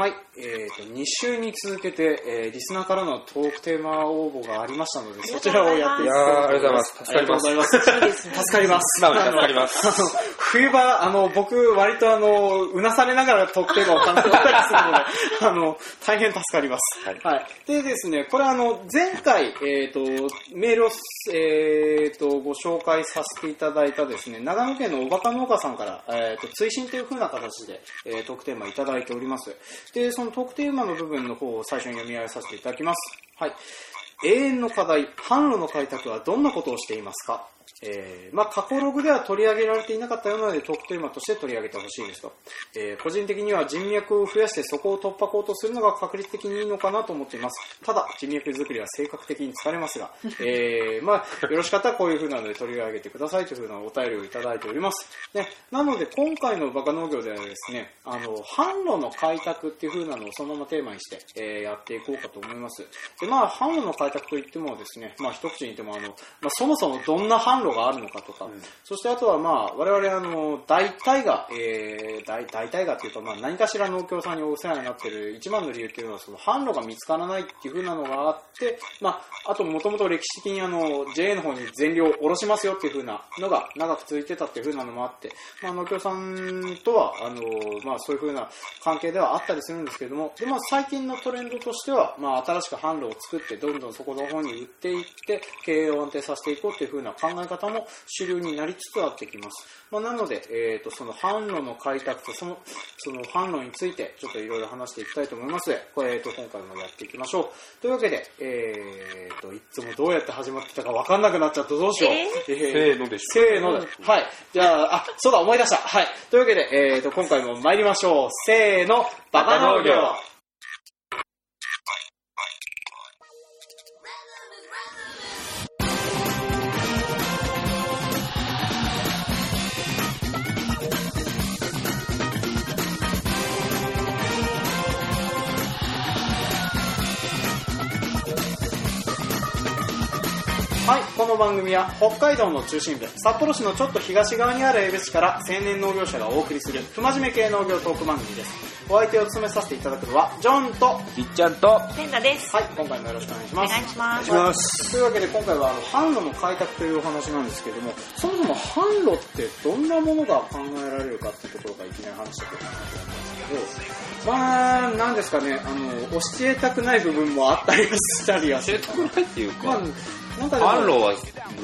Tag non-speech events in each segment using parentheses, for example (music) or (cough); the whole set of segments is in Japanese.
はい、えー、と2週に続けて、えーリスナーからのトークテーマ応募がありましたので、そちらをやっていきたいとーありがとうございますありがとうございます。いいですね助かります。助かります冬場、あの、僕、割とあの、うなされながらトークテーマを考えたりするので、(laughs) あの、大変助かります。はいでですね、これあの、前回、えっ、と、メールを、えっ、と、ご紹介させていただいたですね、長野県のおバカ農家さんから、えっ、と、追伸という風な形で、えートークテーマいただいております。で、そのトークテーマの部分の方を最初に読み上げさせていただきます。はい。永遠の課題、販路の開拓はどんなことをしていますか？えーまあ、過去ログでは取り上げられていなかったようなのでトークテーマとして取り上げてほしいですと、えー個人的には人脈を増やしてそこを突破口とするのが確率的にいいのかなと思っています。ただ人脈作りは性格的に疲れますが、(laughs) えーまあ、よろしかったらこういう風なので取り上げてくださいという風なお便りをいただいております、ね、なので今回のバカ農業ではですねあの販路の開拓っていう風なのをそのままテーマにして、えーやっていこうかと思います。で、まあ、販路の開拓といってもですね、まあ、一口に言ってもあの、まあ、そもそもどんな販路があるのかとか、そしてあとはまあ我々あの大体が、えー、大大体がっていうとまあ何かしら農協さんにお世話になっている一番の理由っていうのはその販路が見つからないっていう風なのがあって、まあ、あともともと歴史的にあの JA の方に全量下ろしますよっていう風なのが長く続いてたっていう風なのもあって、まあ、農協さんとはあの、まあ、そういう風な関係ではあったりするんですけれどもで、まあ、最近のトレンドとしては、まあ、新しく販路を作ってどんどんそこの方に売っていって経営を安定させていこうっていう風な考え方も主流になりつつあってきます、まあ、なので、えー、とその販路の開拓とそのその販路についてちょっといろいろ話していきたいと思いますのでこれ、えー、と今回もやっていきましょうというわけで、えー、といつもどうやって始まってたか分かんなくなっちゃったどうしよう、ええーせーのでしょせーので。はい。じゃあ、あ、そうだ、思い出した。はい。というわけで、えーと、今回も参りましょう。せーの、バカ農業。はい、この番組は北海道の中心部、札幌市のちょっと東側にある江別市から青年農業者がお送りする不真面目系農業トーク番組です。お相手を務めさせていただくのは、ジョンと、はひっちゃんとペンダです。い、今回もよろしくお願いしおます。願いします。はいというわけで今回はあの販路の開拓というお話なんですけどもそもそも販路ってどんなものが考えられるかっていうところからいきなり話してくるかなと思うんですけどまあなんですかねあの教えたくない部分もあったりしたりは教えてくないっていうまあか、なんか販路は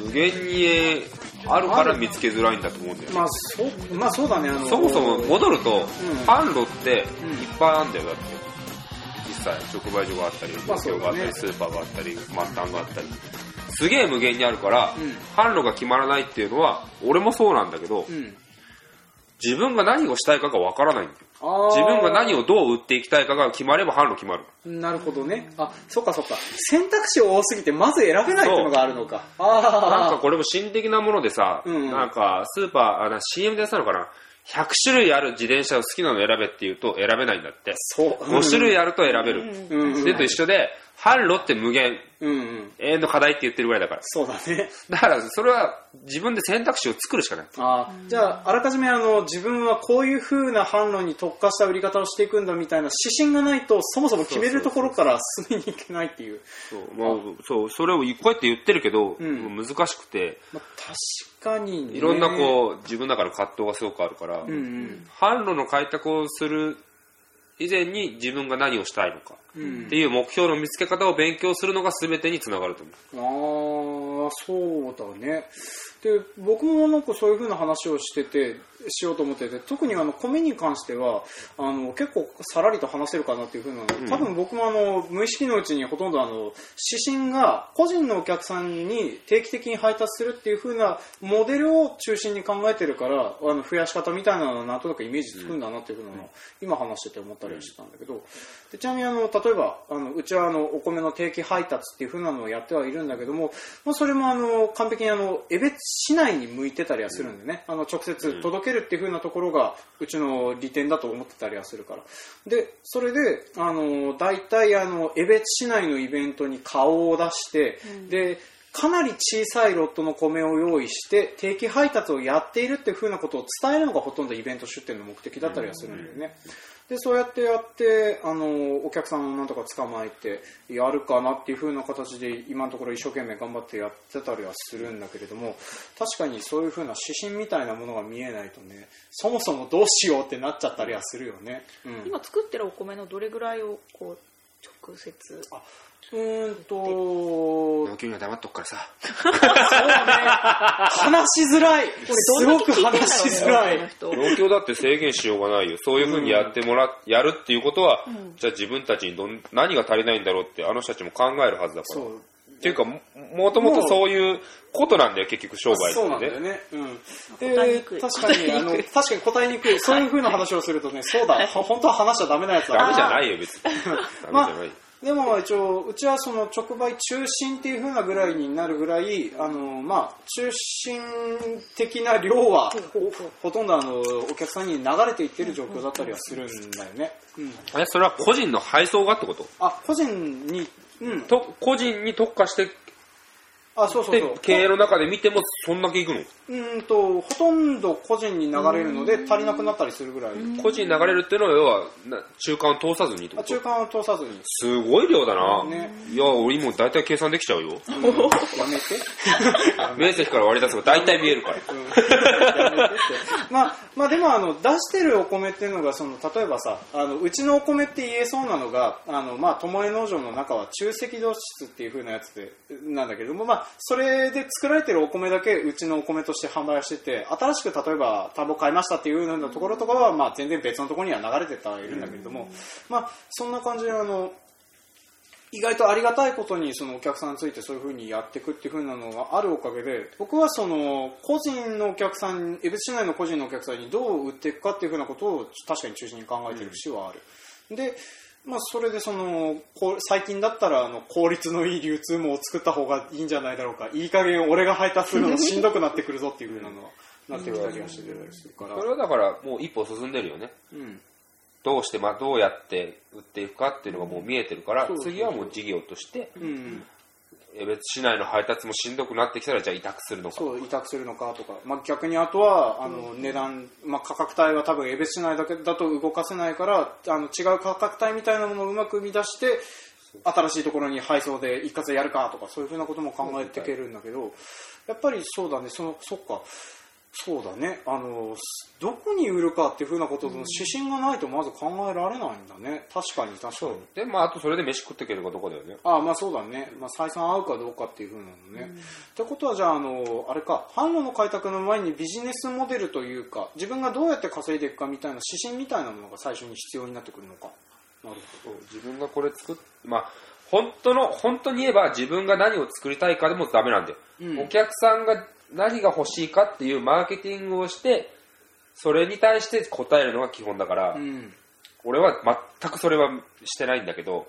無限にあるから見つけづらいんだと思うんだよね。まあそうまあそうだねあのそもそも戻ると、ん。販路っていっうんぱいあるんだよだって。実際直売所があったりまあ農協があったり、スーパーがあったり。末端があったりすげえ無限にあるから、うん。販路が決まらないっていうのは俺もそうなんだけど、うん。自分が何をしたいかがわからないんだよ自分が何をどう売っていきたいかが決まれば販路決まる。なるほどね。あそっかそっか。選択肢多すぎてまず選べないっていうのがあるのか。ああなんかこれも心的なものでさ、うん。なんかスーパー、あな CM でやってたのかな ?100 種類ある自転車を好きなの選べって言うと選べないんだって。そう。5種類あると選べる。うん。うんそれと一緒で、販路って無限、うんうん永遠の課題って言ってるぐらいだから。そうだね。だからそれは自分で選択肢を作るしかない。あーじゃああらかじめあの自分はこういう風な販路に特化した売り方をしていくんだみたいな指針がないとそもそも決めるところから進みにいけないっていう。そう、まあ、そう、それをこうやって言ってるけど、ん。難しくて、まあ、確かに、ね、いろんなこう、自分の中の葛藤がすごくあるから、うんうん。販路の開拓をする以前に自分が何をしたいのかうんっていう目標の見つけ方を勉強するのが全てにつながると思う。ああそうだねで僕もなんかそういう風な話をしててしようと思ってて特にあの米に関してはあの結構さらりと話せるかなっていう風なの、多分僕もあの無意識のうちにほとんどあの指針が個人のお客さんに定期的に配達するっていう風なモデルを中心に考えてるからあの増やし方みたいなのはなんとなくイメージつくんだなっていう風なのを今話してて思ったりはしてたんだけどでちなみにあの例えばあのうちはあのお米の定期配達っていう風なのをやってはいるんだけども、まあ、それもあの完璧にあの江別市内に向いてたりはするんでね、あの直接届けるっていう風なところがうちの利点だと思ってたりはするから。でそれであの大体あの江別市内のイベントに顔を出して、でかなり小さいロットの米を用意して定期配達をやっているっていう風なことを伝えるのがほとんどイベント出店の目的だったりはするんだよね。でそうやってやってあのお客さんをなんとか捕まえてやるかなっていう風な形で今のところ一生懸命頑張ってやってたりはするんだけれども確かにそういう風な指針みたいなものが見えないとねそもそもどうしようってなっちゃったりはするよね。うん今作ってるお米のどれぐらいをこう直接うーんと、農協には黙っとくからさ。そうね、(laughs) 話しづらい。すごく話しづらい。農協だって制限しようがないよ。そういうふうにやってもら、やるっていうことは、うんじゃあ自分たちにどん何が足りないんだろうってあの人たちも考えるはずだから。そう。っていうか、ももともとそういうことなんだよ、結局商売ってそうなんだよね。うん。で答えにくい確かに、あの、確かに答えにくい。そういう風な話をするとね、そうだ、は本当は話しちゃダメなやつだ。ダメじゃないよ、別に。ダメじまあゃない。でも一応うちはその直売中心っていう風なぐらいになるぐらいあのまあ中心的な量はほとんどあのお客さんに流れていってる状況だったりはするんだよね。うん。え、それは個人の配送がってこと？あ個人にうん。と個人に特化してあそうそうそう。経営の中で見てもそんだけいくの、うんとほとんど個人に流れるので足りなくなったりするぐらい。個人に流れるっていうのは要はな中間を通さずにってこと？あ中間を通さずに。すごい量だな、ね。いや俺もう大体計算できちゃうよ。(laughs) やめて。(laughs) 面積から割り出せば大体見えるから。やめてって。まあ、まあでもあの出してるお米っていうのがその例えばさあのうちのお米って言えそうなのがあの、まあ、巴農場の中は中赤土質っていう風なやつでなんだけども、まあ、それで作られてるお米だけうちのお米として販売をしてて新しく例えば田んぼ買いましたっていうようなところとかは、まあ、全然別のところには流れてはいるんだけれども、まあ、そんな感じであの意外とありがたいことにそのお客さんについてそういう風にやっていくっていう風なのがあるおかげで僕はその個人のお客さん江別市内の個人のお客さんにどう売っていくかっていう風なことを確かに中心に考えてる節はある、で、まあ、それでそのこう最近だったらあの効率のいい流通網を作った方がいいんじゃないだろうか。いい加減俺が配達するのしんどくなってくるぞっていう風なのはなってきたりはしてるから、それはだからもう一歩進んでるよね。うん、どうして、まあ、どうやって売っていくかっていうのがもう見えてるから、次はもう事業としてうん江別市内の配達もしんどくなってきたらじゃあ委託するのか。そう委託するのかとか、まあ、逆にあとはあの値段、まあ、価格帯は多分江別市内だけだと動かせないからあの違う価格帯みたいなものをうまく生み出して新しいところに配送で一括でやるかとかそういうふうなことも考えていけるんだけどやっぱりそうだね。そのそっかそうだね。あのどこに売るかっていうふうなことの指針がないとまず考えられないんだね。確かに確かに。でまああとそれで飯食っていけるかどこだよね。ああまあそうだね、まあ、採算合うかどうかっていうふうなのね。ってことはじゃああのあれか。販路の開拓の前にビジネスモデルというか自分がどうやって稼いでいくかみたいな指針みたいなものが最初に必要になってくるのか。なるほど。自分がこれ作っまあ本当の本当に言えば自分が何を作りたいかでもダメなんだよ、うん。お客さんが何が欲しいかっていうマーケティングをしてそれに対して答えるのが基本だから、うん。俺は全くそれはしてないんだけど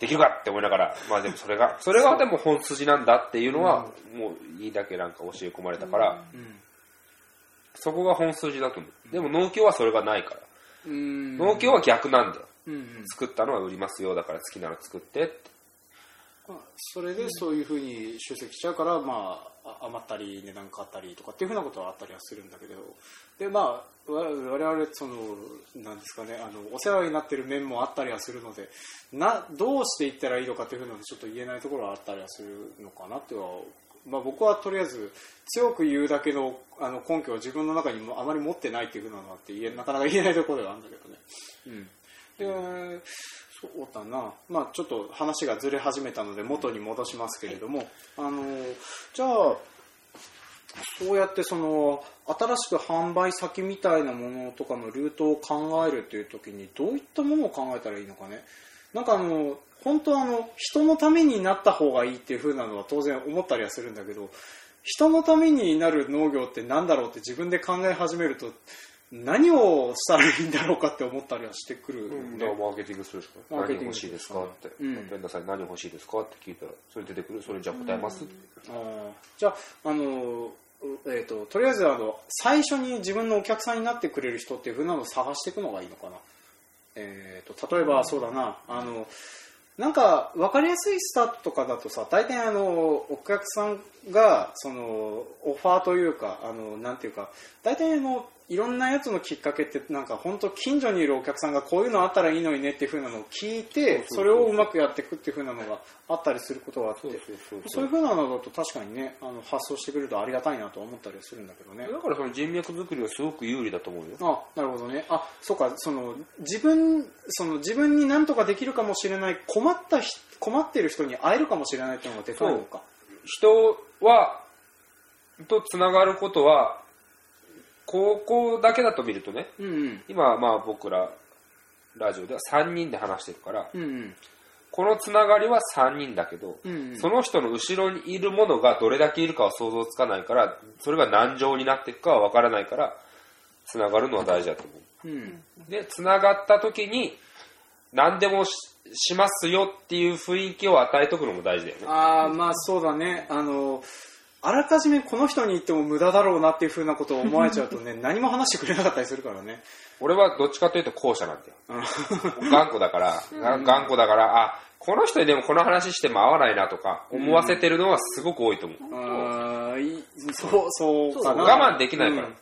できるかって思いながらまあでもそれがそれがでも本筋なんだっていうのは、もういいだけなんか教え込まれたから、うん。そこが本筋だと思うでも農協はそれがないから、うん。農協は逆なんだようんうん。作ったのは売りますよだから好きなの作ってってまあそれでそういうふうに集積しちゃうから、まあ、余ったり値段変わったりとかっていうふうなことはあったりはするんだけどでまあ我々そのなんですかねあのお世話になってる面もあったりはするのでなどうしていったらいいのかっていうふうなのでちょっと言えないところはあったりはするのかなっては、まあ、僕はとりあえず強く言うだけのあの根拠を自分の中にもあまり持ってないっていうふうなのがあってなかなか言えないところではあるんだけどね。うんでそうだな、まあ、ちょっと話がずれ始めたので元に戻しますけれども、あのじゃあそうやってその新しく販売先みたいなものとかのルートを考えるという時にどういったものを考えたらいいのかね。なんかあの本当はあの人のためになった方がいいっていう風なのは当然思ったりはするんだけど人のためになる農業って何だろうって自分で考え始めると何をしたらいいんだろうかって思ったりはしてくるよね、だからマーケティングするしかマーケティング。何欲しいですかって、うん。ペンダさんに何欲しいですかって聞いたらそれ出てくる。それじゃあ答えます、あー。じゃああの、うえー、ととりあえずあの最初に自分のお客さんになってくれる人っていう風なのを探していくのがいいのかな、えー、と例えばそうだな。あのなんか分かりやすいスタートとかだとさ大体あのお客さんがそのオファーというかあのなんていうか大体あのいろんなやつのきっかけってなんか本当近所にいるお客さんがこういうのあったらいいのにねっていう風なのを聞いてそれをうまくやっていくっていう風なのがあったりすることがあって。そういう風なのだと確かにねあの発想してくれるとありがたいなと思ったりはするんだけどね。だからその人脈作りはすごく有利だと思うよ。あなるほどね。あそうかその自分その自分に何とかできるかもしれない困ったひ困ってる人に会えるかもしれないっていうのがでかいのか。人は、とつながることは、高校だけだと見るとね、うんうん。今まあ僕らラジオでは3人で話してるから、うんうん。このつながりは3人だけど、うんうん。その人の後ろにいるものがどれだけいるかは想像つかないから、それが何乗になっていくかは分からないから、つながるのは大事だと思う。うん。で、つながった時に、何でもししますよっていう雰囲気を与えとくのも大事だよね。ああまあそうだね。あのあらかじめこの人に言っても無駄だろうなっていうふうなことを思われちゃうとね (laughs) 何も話してくれなかったりするからね。俺はどっちかというと後者なんだよ。うん。頑固だから、が頑固だから、あ、この人にでもこの話しても合わないなとか思わせてるのはすごく多いと思う。あーいそうそうかな。我慢できないから。うん。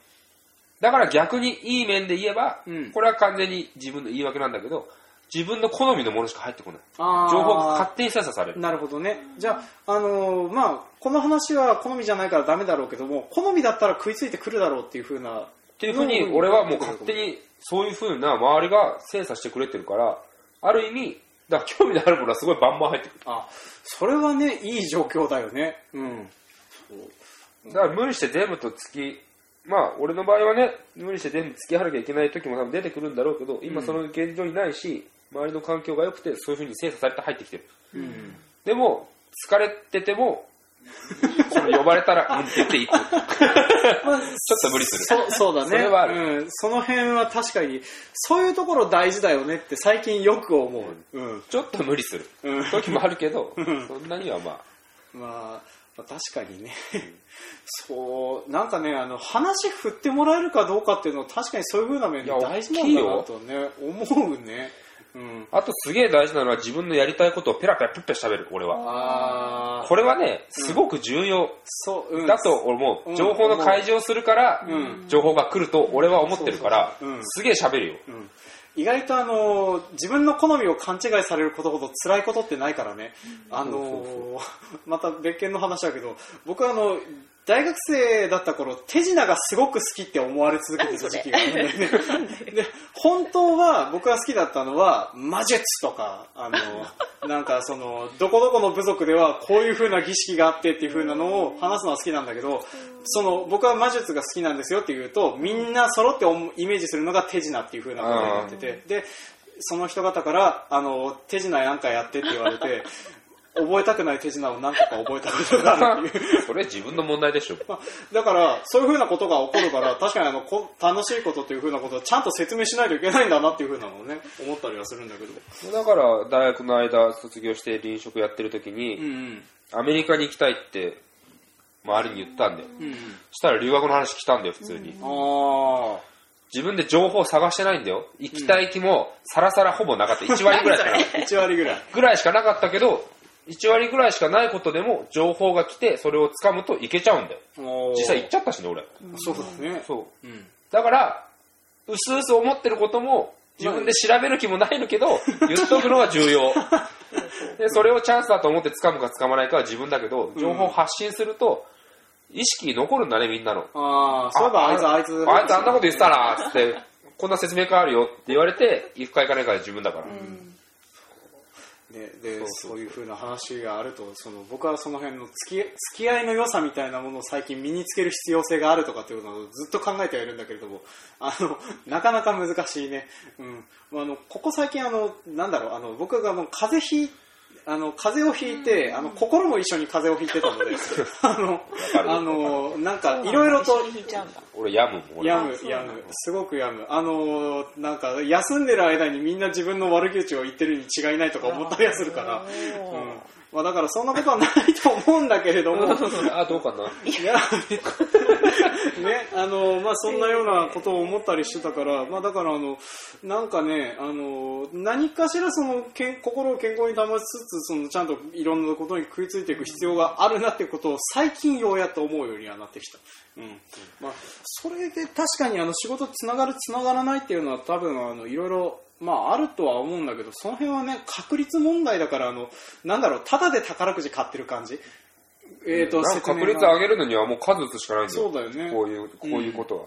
だから逆にいい面で言えば、うん。これは完全に自分の言い訳なんだけど、自分の好みのものしか入ってこない。情報が勝手に精査される。なるほどね。じゃあ、あのーまあ、この話は好みじゃないからダメだろうけども好みだったら食いついてくるだろうっていうふうなっていうふうに、俺はもう勝手にそういうふうな周りが精査してくれてるから、ある意味、だから興味のあるものはすごいバンバン入ってくる。あそれはねいい状況だよね。うん。だから無理して全部と付き、まあ俺の場合はね、無理して全部付き合わなきゃいけない時も多分出てくるんだろうけど、今その現状にないし、周りの環境が良くて、そういうふうに精査されて入ってきてる。うんでも、疲れてても、その呼ばれたら、うんって言っていく。(laughs) ちょっまあと無理する。そうそうだねそれはあるうん、その辺は確かにそういうところ大事だよねって最近よく思う、うんちょっと無理する。うん時もあるけど (laughs) うん、そんなにはまあ、まあ、まあ確かにね、そう、なんかね、あの、話振ってもらえるかどうかっていうのは確かにそういう風な面で大事なんだなとね、思うね。うん。あとすげえ大事なのは自分のやりたいことをペラペラペラペラ喋る、俺は。これはね、すごく重要。だと思う。情報の開示をするからうん、情報が来ると俺は思ってるからすげえ喋るよ。うん。意外とあの自分の好みを勘違いされることほど辛いことってないからね、あの (laughs) また別件の話だけど僕はあの大学生だった頃手品がすごく好きって思われ続けてた時期があるんだよね。で？本当は僕が好きだったのは魔術とかあのなんかそのどこどこの部族ではこういう風な儀式があってっていう風なのを話すのは好きなんだけどその僕は魔術が好きなんですよって言うとみんな揃ってイメージするのが手品っていう風なことになっててでその人方からあの手品なんかやってって言われて覚えたくない手品を何個か覚えたことがあるっていう (laughs) それ自分の問題でしょ。ま (laughs) あだからそういう風なことが起こるから確かにあのこ楽しいことっていう風なことをちゃんと説明しないといけないんだなっていう風なのをね思ったりはするんだけどだから大学の間卒業して臨職やってる時うんに、うんアメリカに行きたいって周りに言ったんだよ。うんうんしたら留学の話来たんだよ、普通に。あ自分で情報探してないんだよ。行きたい気もさらさらほぼなかった。1割ぐらいしかなかった。(laughs) あ1割ぐらいぐらいしかなかったけど、1割ぐらいしかないことでも情報が来て、それを掴むといけちゃうんだよ。実際行っちゃったしね、俺。そうだねそう。うんだから、うすうす思ってることも、自分で調べる気もないのけど、言っとくのは重要。(laughs) で、それをチャンスだと思って掴むか掴まないかは自分だけど、情報を発信すると、意識に残るんだね、みんなの。ああそういえばあいつあいつあいつあんなこと言ってたな、つって、こんな説明会あるよって言われて、行くか行かないかは自分だから。ででそうそそう。ういう風な話があるとその僕はその辺の付き付き合いの良さみたいなものを最近身につける必要性があるとかっていうのをずっと考えてはいるんだけれどもあのなかなか難しいね、うん。まあ、あのここ最近あのなんだろうあの僕があの風邪ひいあの風邪をひいて、あの心も一緒に風邪をひいてたので (laughs) あのあのなんかいろいろと一緒に引いちゃうんだ。俺、病むもん。俺。病むそうなんだ。病む。すごく病む。あのーなんか休んでる間にみんな自分の悪口を言ってるに違いないとか思ったりはするから、おうーんまあ、だからそんなことはないと思うんだけれども (laughs) あ、どうかな？いやねああのまあそんなようなことを思ったりしてたから、まあだからあのなんかねあの何かしらそのけん心を健康に保ちつつそのちゃんといろんなことに食いついていく必要があるなっていうことを最近ようやっと思うようにはなってきた。うん。まあそれで確かにあの仕事つながるつながらないっていうのは多分あのいろいろまああるとは思うんだけどその辺はね確率問題だからあのなんだろうただで宝くじ買ってる感じ。えーとなんか確率上げるのにはもう数打つしかないんだよ。そうだよねこういう、こういうことは。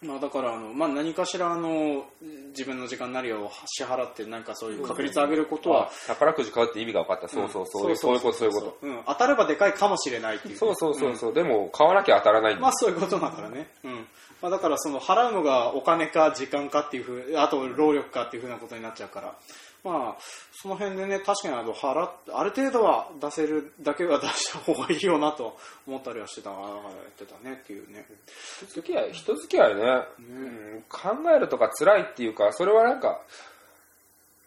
まあ、だからあの、まあ、何かしらあの自分の時間なりを支払って何かそういう確率上げることは、宝くじ買うって意味が分かった。そうそうそう。そういうこと、そういうこと。うん、当たればでかいかもしれないっていうね、そうそうそうそう。でも、買わなきゃ当たらないんだまあそういうことだからね、うんまあ、だからその払うのがお金か時間かっていうふうあと労力かっていうふうなことになっちゃうからまあその辺でね確かにあの払っある程度は出せるだけは出した方がいいよなと思ったりはしてただからやってたねっていうね人付き合い、人付き合いね、うん考えるとか辛いっていうか、それはなんか、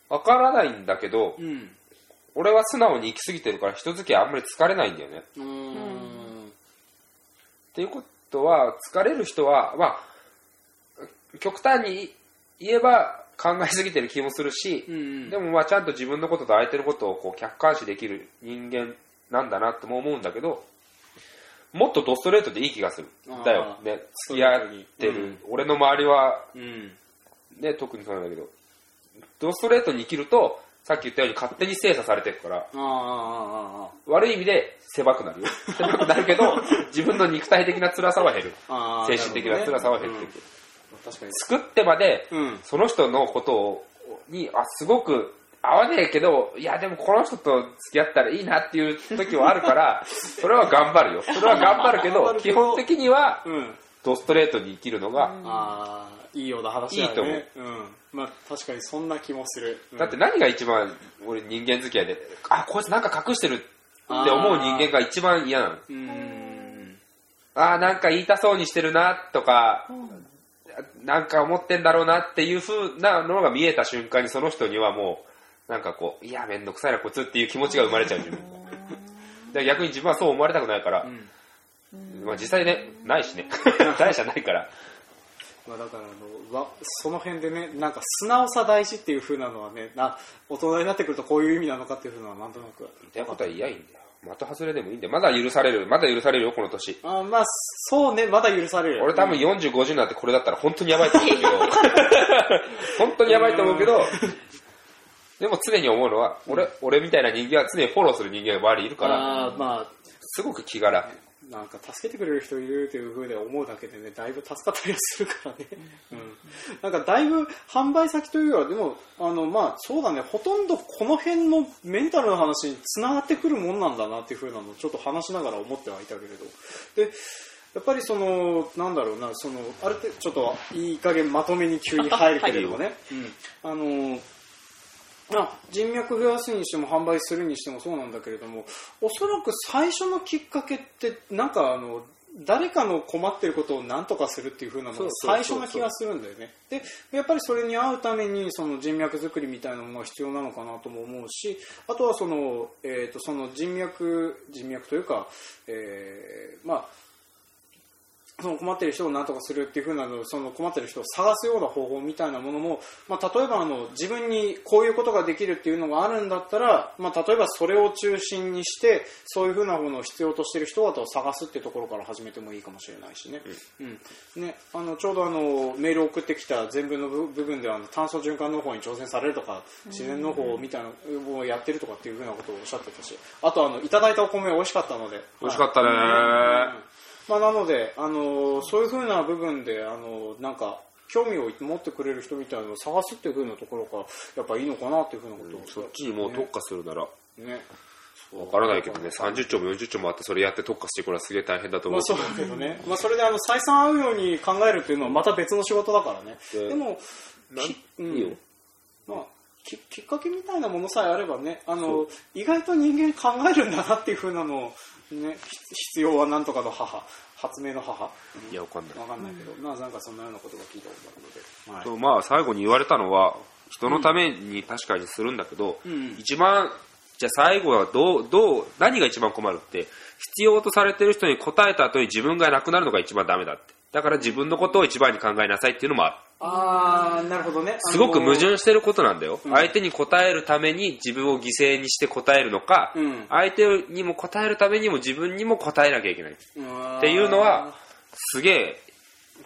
わからないんだけど、うん俺は素直に行き過ぎてるから人付き合いあんまり疲れないんだよね。うーんっていうことは、疲れる人は、まあ、極端に言えば考えすぎてる気もするし、うんうんでもまあちゃんと自分のことと相手のことをこう客観視できる人間なんだなとも思うんだけど、もっとドストレートでいい気がする。だよ。ね、付き合ってる。そういう俺の周りは、うんね、特にそうなんだけど、ドストレートに生きると、さっき言ったように勝手に精査されてるから、悪い意味で狭くなるよ。(laughs) 狭くなるけど、自分の肉体的な辛さは減る。精神的な辛さは減っていく。うん。確かに。作ってまで、うん。その人のことをにあすごく合わねえけどいやでもこの人と付き合ったらいいなっていう時はあるから (laughs) それは頑張るよ。それは頑張るけど基本的にはうん。ドストレートに生きるのが、いいような話だよね。いいと思う。うん。まあ確かにそんな気もする、うん。だって何が一番俺人間付き合いであこいつなんか隠してるって思う人間が一番嫌なの。うーん。ああなんか言いたそうにしてるなとかなんか思ってんだろうなっていう風なのが見えた瞬間にその人にはもうなんかこういやめんどくさいなこいつっていう気持ちが生まれちゃう自分で逆に自分はそう思われたくないから、まあ、実際ねないしね。ないじゃないからまあ、だからあのわその辺でねなんか素直さ大事っていう風なのはねな大人になってくるとこういう意味なのかっていう風なのはなんとなく。ってことは嫌いいんだよ。的外れでもいいんだよ。まだ許されるまだ許されるよこの年。あまあそうねまだ許される俺多分40、50になってこれだったら本当にやばいと思うけど、(laughs) 本当にやばいと思うけど、でも常に思うのは、俺、俺みたいな人間は常にフォローする人間が周りにいるから、ああまあ。すごく気が楽。なんか助けてくれる人いるという風で思うだけでねだいぶ助かったりはするからね、うん、なんかだいぶ販売先というよりはでもあのまあそうだね。ほとんどこの辺のメンタルの話につながってくるもんなんだなっていう風なのをちょっと話しながら思ってはいたけれど。でやっぱりそのなんだろうなそのある程度ちょっといい加減まとめに急に入るけれどもね、(laughs) うん、あのまあ、人脈増やすにしても販売するにしてもそうなんだけれどもおそらく最初のきっかけってなんかあの誰かの困ってることを何とかするっていう風なのが最初な気がするんだよね。でやっぱりそれに合うためにその人脈作りみたいなものが必要なのかなとも思うしあとはその,、えー、とその人脈人脈というか、えーまあその困ってる人を何とかするっていう風なのその困ってる人を探すような方法みたいなものも、まあ、例えばあの自分にこういうことができるっていうのがあるんだったら、まあ、例えばそれを中心にしてそういう風なものを必要としている人々を探すっていうところから始めてもいいかもしれないしね,、うん。ね。あのちょうどあのメールを送ってきた全文の部部分ではあの炭素循環農法に挑戦されるとか自然農法みたいなのをやってるとかっていう風なことをおっしゃってたしあとあのいただいたお米美味しかったので。美味しかったねまあ、なので、あのそういうふうな部分で、あのなんか興味を持ってくれる人みたいなのを探すっていうふうなところがやっぱいいのかなっていうふうなことを、そっちにもう特化するなら、ね。わからないけどね、30兆も40兆もあってそれやって特化してこれはすげえ大変だと思う。まあそうだけどね、まあ、それであの採算合うように考えるっていうのはまた別の仕事だからね。ででもなんきうん。まあききっかけみたいなものさえあればねあの意外と人間考えるんだなっていうふうなのを、ね、ひ必要はなんとかの母。発明の母。いやわかんない。わかんないけど、まあなんかそんなようなことが聞いたことあるので、はい。とまあ最後に言われたのは人のために確かにするんだけど、うん。一番じゃあ最後はどうどう何が一番困るって必要とされてる人に答えた後に自分がなくなるのが一番ダメだってだから自分のことを一番に考えなさいっていうのもある。あー、なるほどね。すごく矛盾してることなんだよ。うん相手に答えるために自分を犠牲にして答えるのか、うん相手にも答えるためにも自分にも答えなきゃいけない。っうんていうのは、すげえ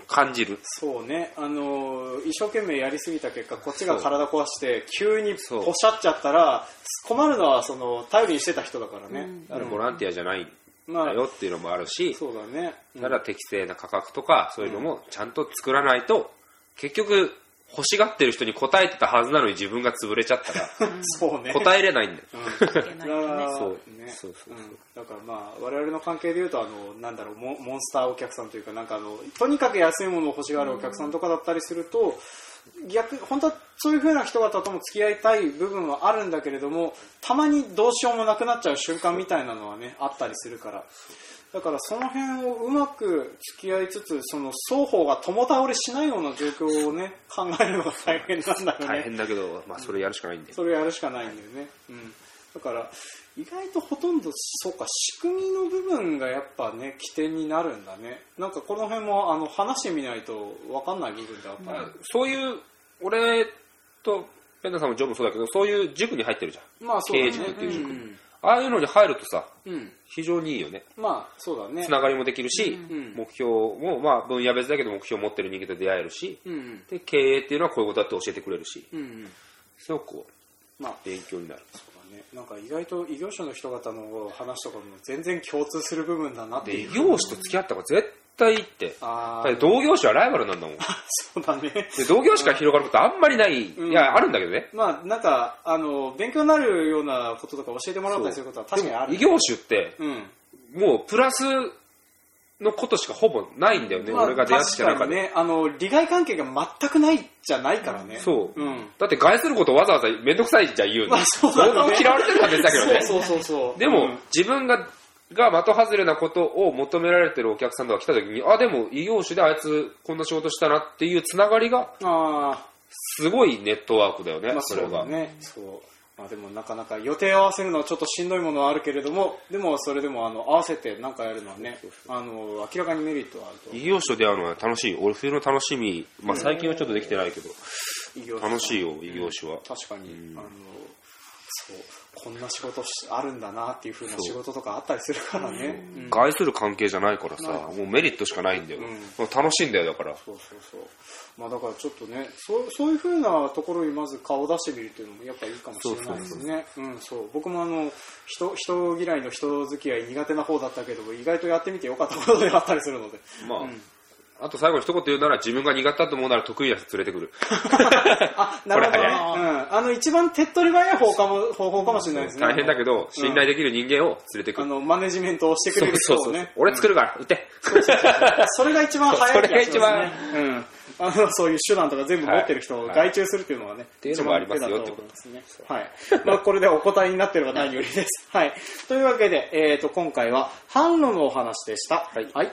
感じる。そうね、あのー一生懸命やりすぎた結果、こっちが体壊して、急にそうポシャっちゃったら、困るのはその頼りにしてた人だからね。だからボランティアじゃないだよっていうのもあるし、そうだね。うんただ適正な価格とかそういうのもちゃんと作らないと、結局欲しがってる人に答えてたはずなのに自分が潰れちゃったら (laughs) そうね。答えれないんだよ。うんけな (laughs) いとねそうねそうそうそううんだからまあ我々の関係でいうとあのなんだろうモンモンスターお客さんというかなんかあのとにかく安いものを欲しがるお客さんとかだったりすると、逆本当はそういう風な人方とも付き合いたい部分はあるんだけれどもたまにどうしようもなくなっちゃう瞬間みたいなのはねあったりするから。だからその辺をうまく付き合いつつその双方が共倒れしないような状況をね考えるのが大変なんだよね。大変だけど、まあそれやるしかないんだよ。それをやるしかないんだよね、うん、だから意外とほとんどそうか仕組みの部分がやっぱね起点になるんだね。なんかこの辺もあの話してみないと分かんない部分であったり、そういう、俺とペンダさんもジョブもそうだけど、そういう塾に入ってるじゃん。まあそうだね。経営塾っていう塾。うんああいうのに入るとさ、うん。非常にいいよね。まあそうだね。つながりもできるし、うん目標も、まあ分野別だけど目標を持ってる人間と出会えるし、うんで、経営っていうのはこういうことだって教えてくれるし、うんうん。すごくこまあ。う、勉強になる。ねなんか意外と異業種の人方の話とかも全然共通する部分だなってで、いう異業種と付き合った方が絶対いいって。ああだって同業種はライバルなんだもん。(laughs) そうだねで同業種から広がることあんまりない。うんいや、あるんだけどね。まあなんかあの勉強になるようなこととか教えてもらったりすることは確かにある異業種って、うんもうプラスのことしかほぼないんだよね、まあ俺が出会ってきた中かにね、あの利害関係が全くないじゃないからね。そう、うん。だって害することわざわざめんどくさいじゃん言うの。まあそうだよね嫌われてるのは別だけどね。そうそうそうそう。でも、自分が、が的外れなことを求められてるお客さんとか来た時に、あ、でも異業種であいつこんな仕事したなっていうつながりが、うん、あすごいネットワークだよね、あ、まあそれが。そうだね。そう。まあでもなかなか予定を合わせるのはちょっとしんどいものはあるけれども、でもそれでもあの合わせて何かやるのはね、あの明らかにメリットはあると。異業種と出会うのは楽しい。俺冬の楽しみ、まあ最近はちょっとできてないけど、楽しいよ、異業種は。確かに、うんあのこんな仕事しあるんだなっていう風な仕事とかあったりするからね。うん害する関係じゃないからさ、もうメリットしかないんだよ。うん楽しいんだよ、だから。そうそうそう。まあだからちょっとね、そうそういう風なところにまず顔を出してみるっていうのもやっぱいいかもしれないですね。うん、そう。僕もあの、人、人嫌いの人付き合い苦手な方だったけど、意外とやってみてよかったことであったりするので。まあ、うんあと最後に一言言うなら自分が苦手だと思うなら得意な人連れてくる。(laughs) あ、なるほどね。こうん。あの、一番手っ取り早い方かも、方法かもしれないですね。大変だけど、信頼できる人間を連れてくる。あの、マネジメントをしてくれる人をね。俺作るから、行って。(laughs) それが一番早い気がしますね。それがうん。あの、そういう手段とか全部持ってる人を外注するっていうのはね、ていうのもありますよ一番手だと思いますね。はい。まあ、これでお答えになってれば何よりです。はい。というわけで、えっ、と、今回は販路のお話でした。はいはい。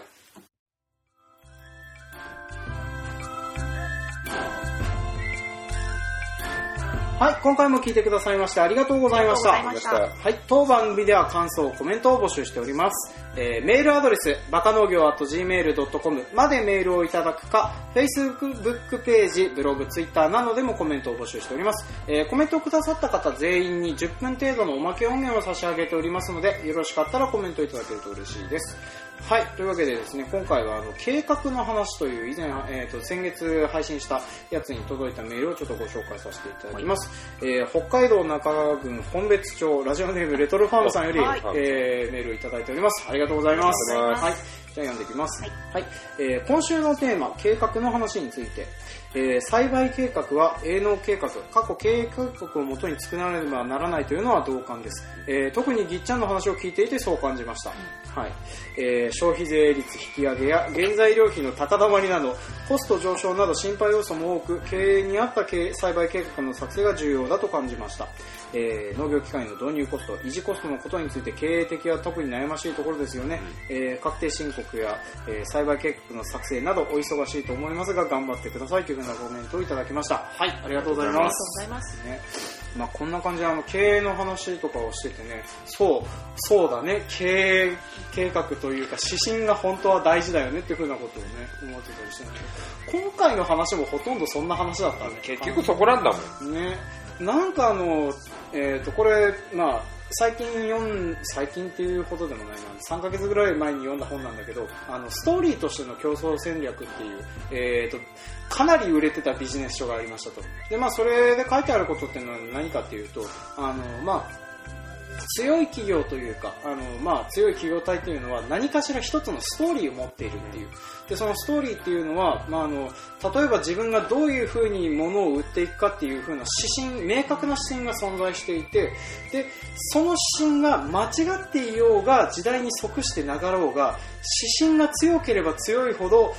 はい、今回も聞いてくださいましてありがとうございました。ありがとうございましたはい、当番組では感想、コメントを募集しております。えーメールアドレス、バカ農業 .gmail.com までメールをいただくか、Facebook ページ、ブログ、Twitter などでもコメントを募集しております。えーコメントをくださった方全員に10分程度のおまけ音源を差し上げておりますので、よろしかったらコメントいただけると嬉しいです。はい、というわけでですね、今回はあの計画の話という以前、えー、と先月配信したやつに届いたメールをちょっとご紹介させていただきます。えー北海道中川郡本別町ラジオネームレトルファームさんより、はいえーメールをいただいております。ありがとうございます。はい、じゃあ読んでいきます。はい、えー今週のテーマ、計画の話について、えー栽培計画は営農計画、過去経営計画をもとに作らねばならないというのは同感です。えー特にぎっちゃんの話を聞いていてそう感じました。はい。えー消費税率引き上げや原材料費の高止まりなど、コスト上昇など心配要素も多く、経営に合った栽培計画の作成が重要だと感じました。えー農業機械の導入コスト、維持コストのことについて経営的は特に悩ましいところですよね。えー確定申告や、えー栽培計画の作成などお忙しいと思いますが頑張ってくださいというふうなコメントをいただきました。はい、ありがとうございありがとうます。ございます。ねまあ、こんな感じであの経営の話とかをしててね、そう、そうだね、経営計画というか指針が本当は大事だよねっていうふうなことをね、思ってたりしてるんだけど、今回の話もほとんどそんな話だったね。結局そこなんだもん。ね、なんかあの、えっ、と、これ、まあ、最近読ん、最近っていうほどでもないな、3ヶ月ぐらい前に読んだ本なんだけど、あの、ストーリーとしての競争戦略っていう、えっ、と、かなり売れてたビジネス書がありましたと。で、まあ、それで書いてあることっていうのは何かっていうと、あの、まあ、強い企業というか、あの、まあ、強い企業体っていうのは何かしら一つのストーリーを持っているっていう。で、そのストーリーっていうのは、まあ、あの、例えば自分がどういうふうに物を売っていくかっていうふうな指針、明確な指針が存在していて、で、その指針が間違っていようが、時代に即してながろうが、指針が強ければ強いほど、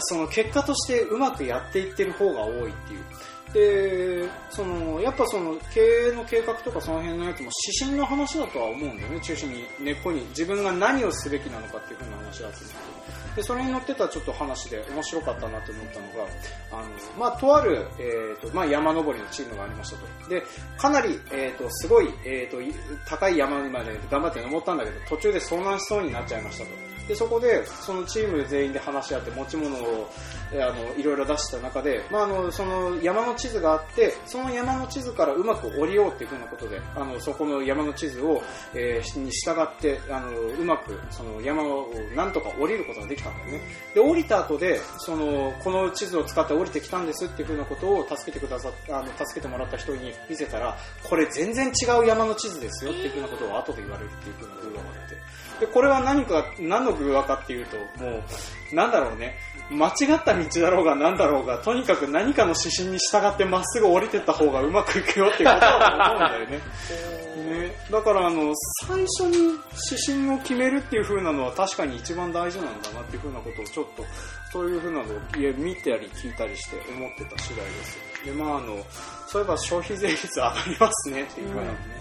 その結果としてうまくやっていってる方が多いっていう。で、その、やっぱその、経営の計画とかその辺のやつも指針の話だとは思うんだよね、中心に、根っこに。自分が何をすべきなのかっていう風な話だと思って。で、それに乗ってたちょっと話で面白かったなと思ったのが、あの、まあ、とある、えっ、と、まあ、山登りのチームがありましたと。で、かなり、えっ、と、すごい、えっ、と、高い山まで頑張って登ったんだけど、途中で遭難しそうになっちゃいましたと。で、そこで、そのチーム全員で話し合って持ち物を、あの、いろいろ出した中で、まあ、あの、その山の地図があって、その山の地図からうまく降りようっていうふうなことで、あの、そこの山の地図を、えーに従って、あの、うまく、その山をなんとか降りることができたんだよね。で、降りた後で、その、この地図を使って降りてきたんですっていうふうなことを助けてくださあの、助けてもらった人に見せたら、これ全然違う山の地図ですよっていうふうなことを後で言われるっていうふうな偶話があって。で、これは何か、何の偶話かっていうと、もう、なんだろうね、間違った道だろうが何だろうが、とにかく何かの指針に従ってまっすぐ降りてった方がうまくいくよっていうことだと思うんだよね。(laughs) ね、だからあの最初に指針を決めるっていう風なのは確かに一番大事なんだなっていう風なことをちょっとそういう風なのをいや見たり聞いたりして思ってた次第です。でまああのそういえば消費税率上がりますねっていう風なのね。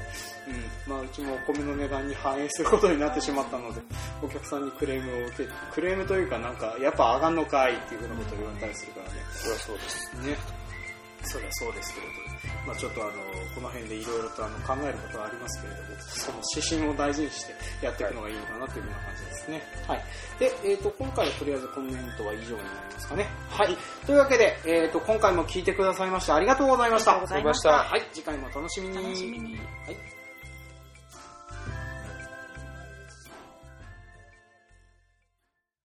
うんまあ、うちもお米の値段に反映することになってしまったので、お客さんにクレームを受け、クレームというかなんか、やっぱ上がんのかいっていうふうなことを言われたりするからね。そりゃそうです。ね。そりゃそうですけれど、まあちょっとあの、この辺でいろいろとあの考えることはありますけれども、その指針を大事にしてやっていくのがいいのかなというような感じですね。はい。で、えっ、と、今回はとりあえずコメントは以上になりますかね。はい。というわけで、えっ、と、今回も聞いてくださいましてありがとうございました。ありがとうございましたはい。次回もお楽しみに。楽しみにはい。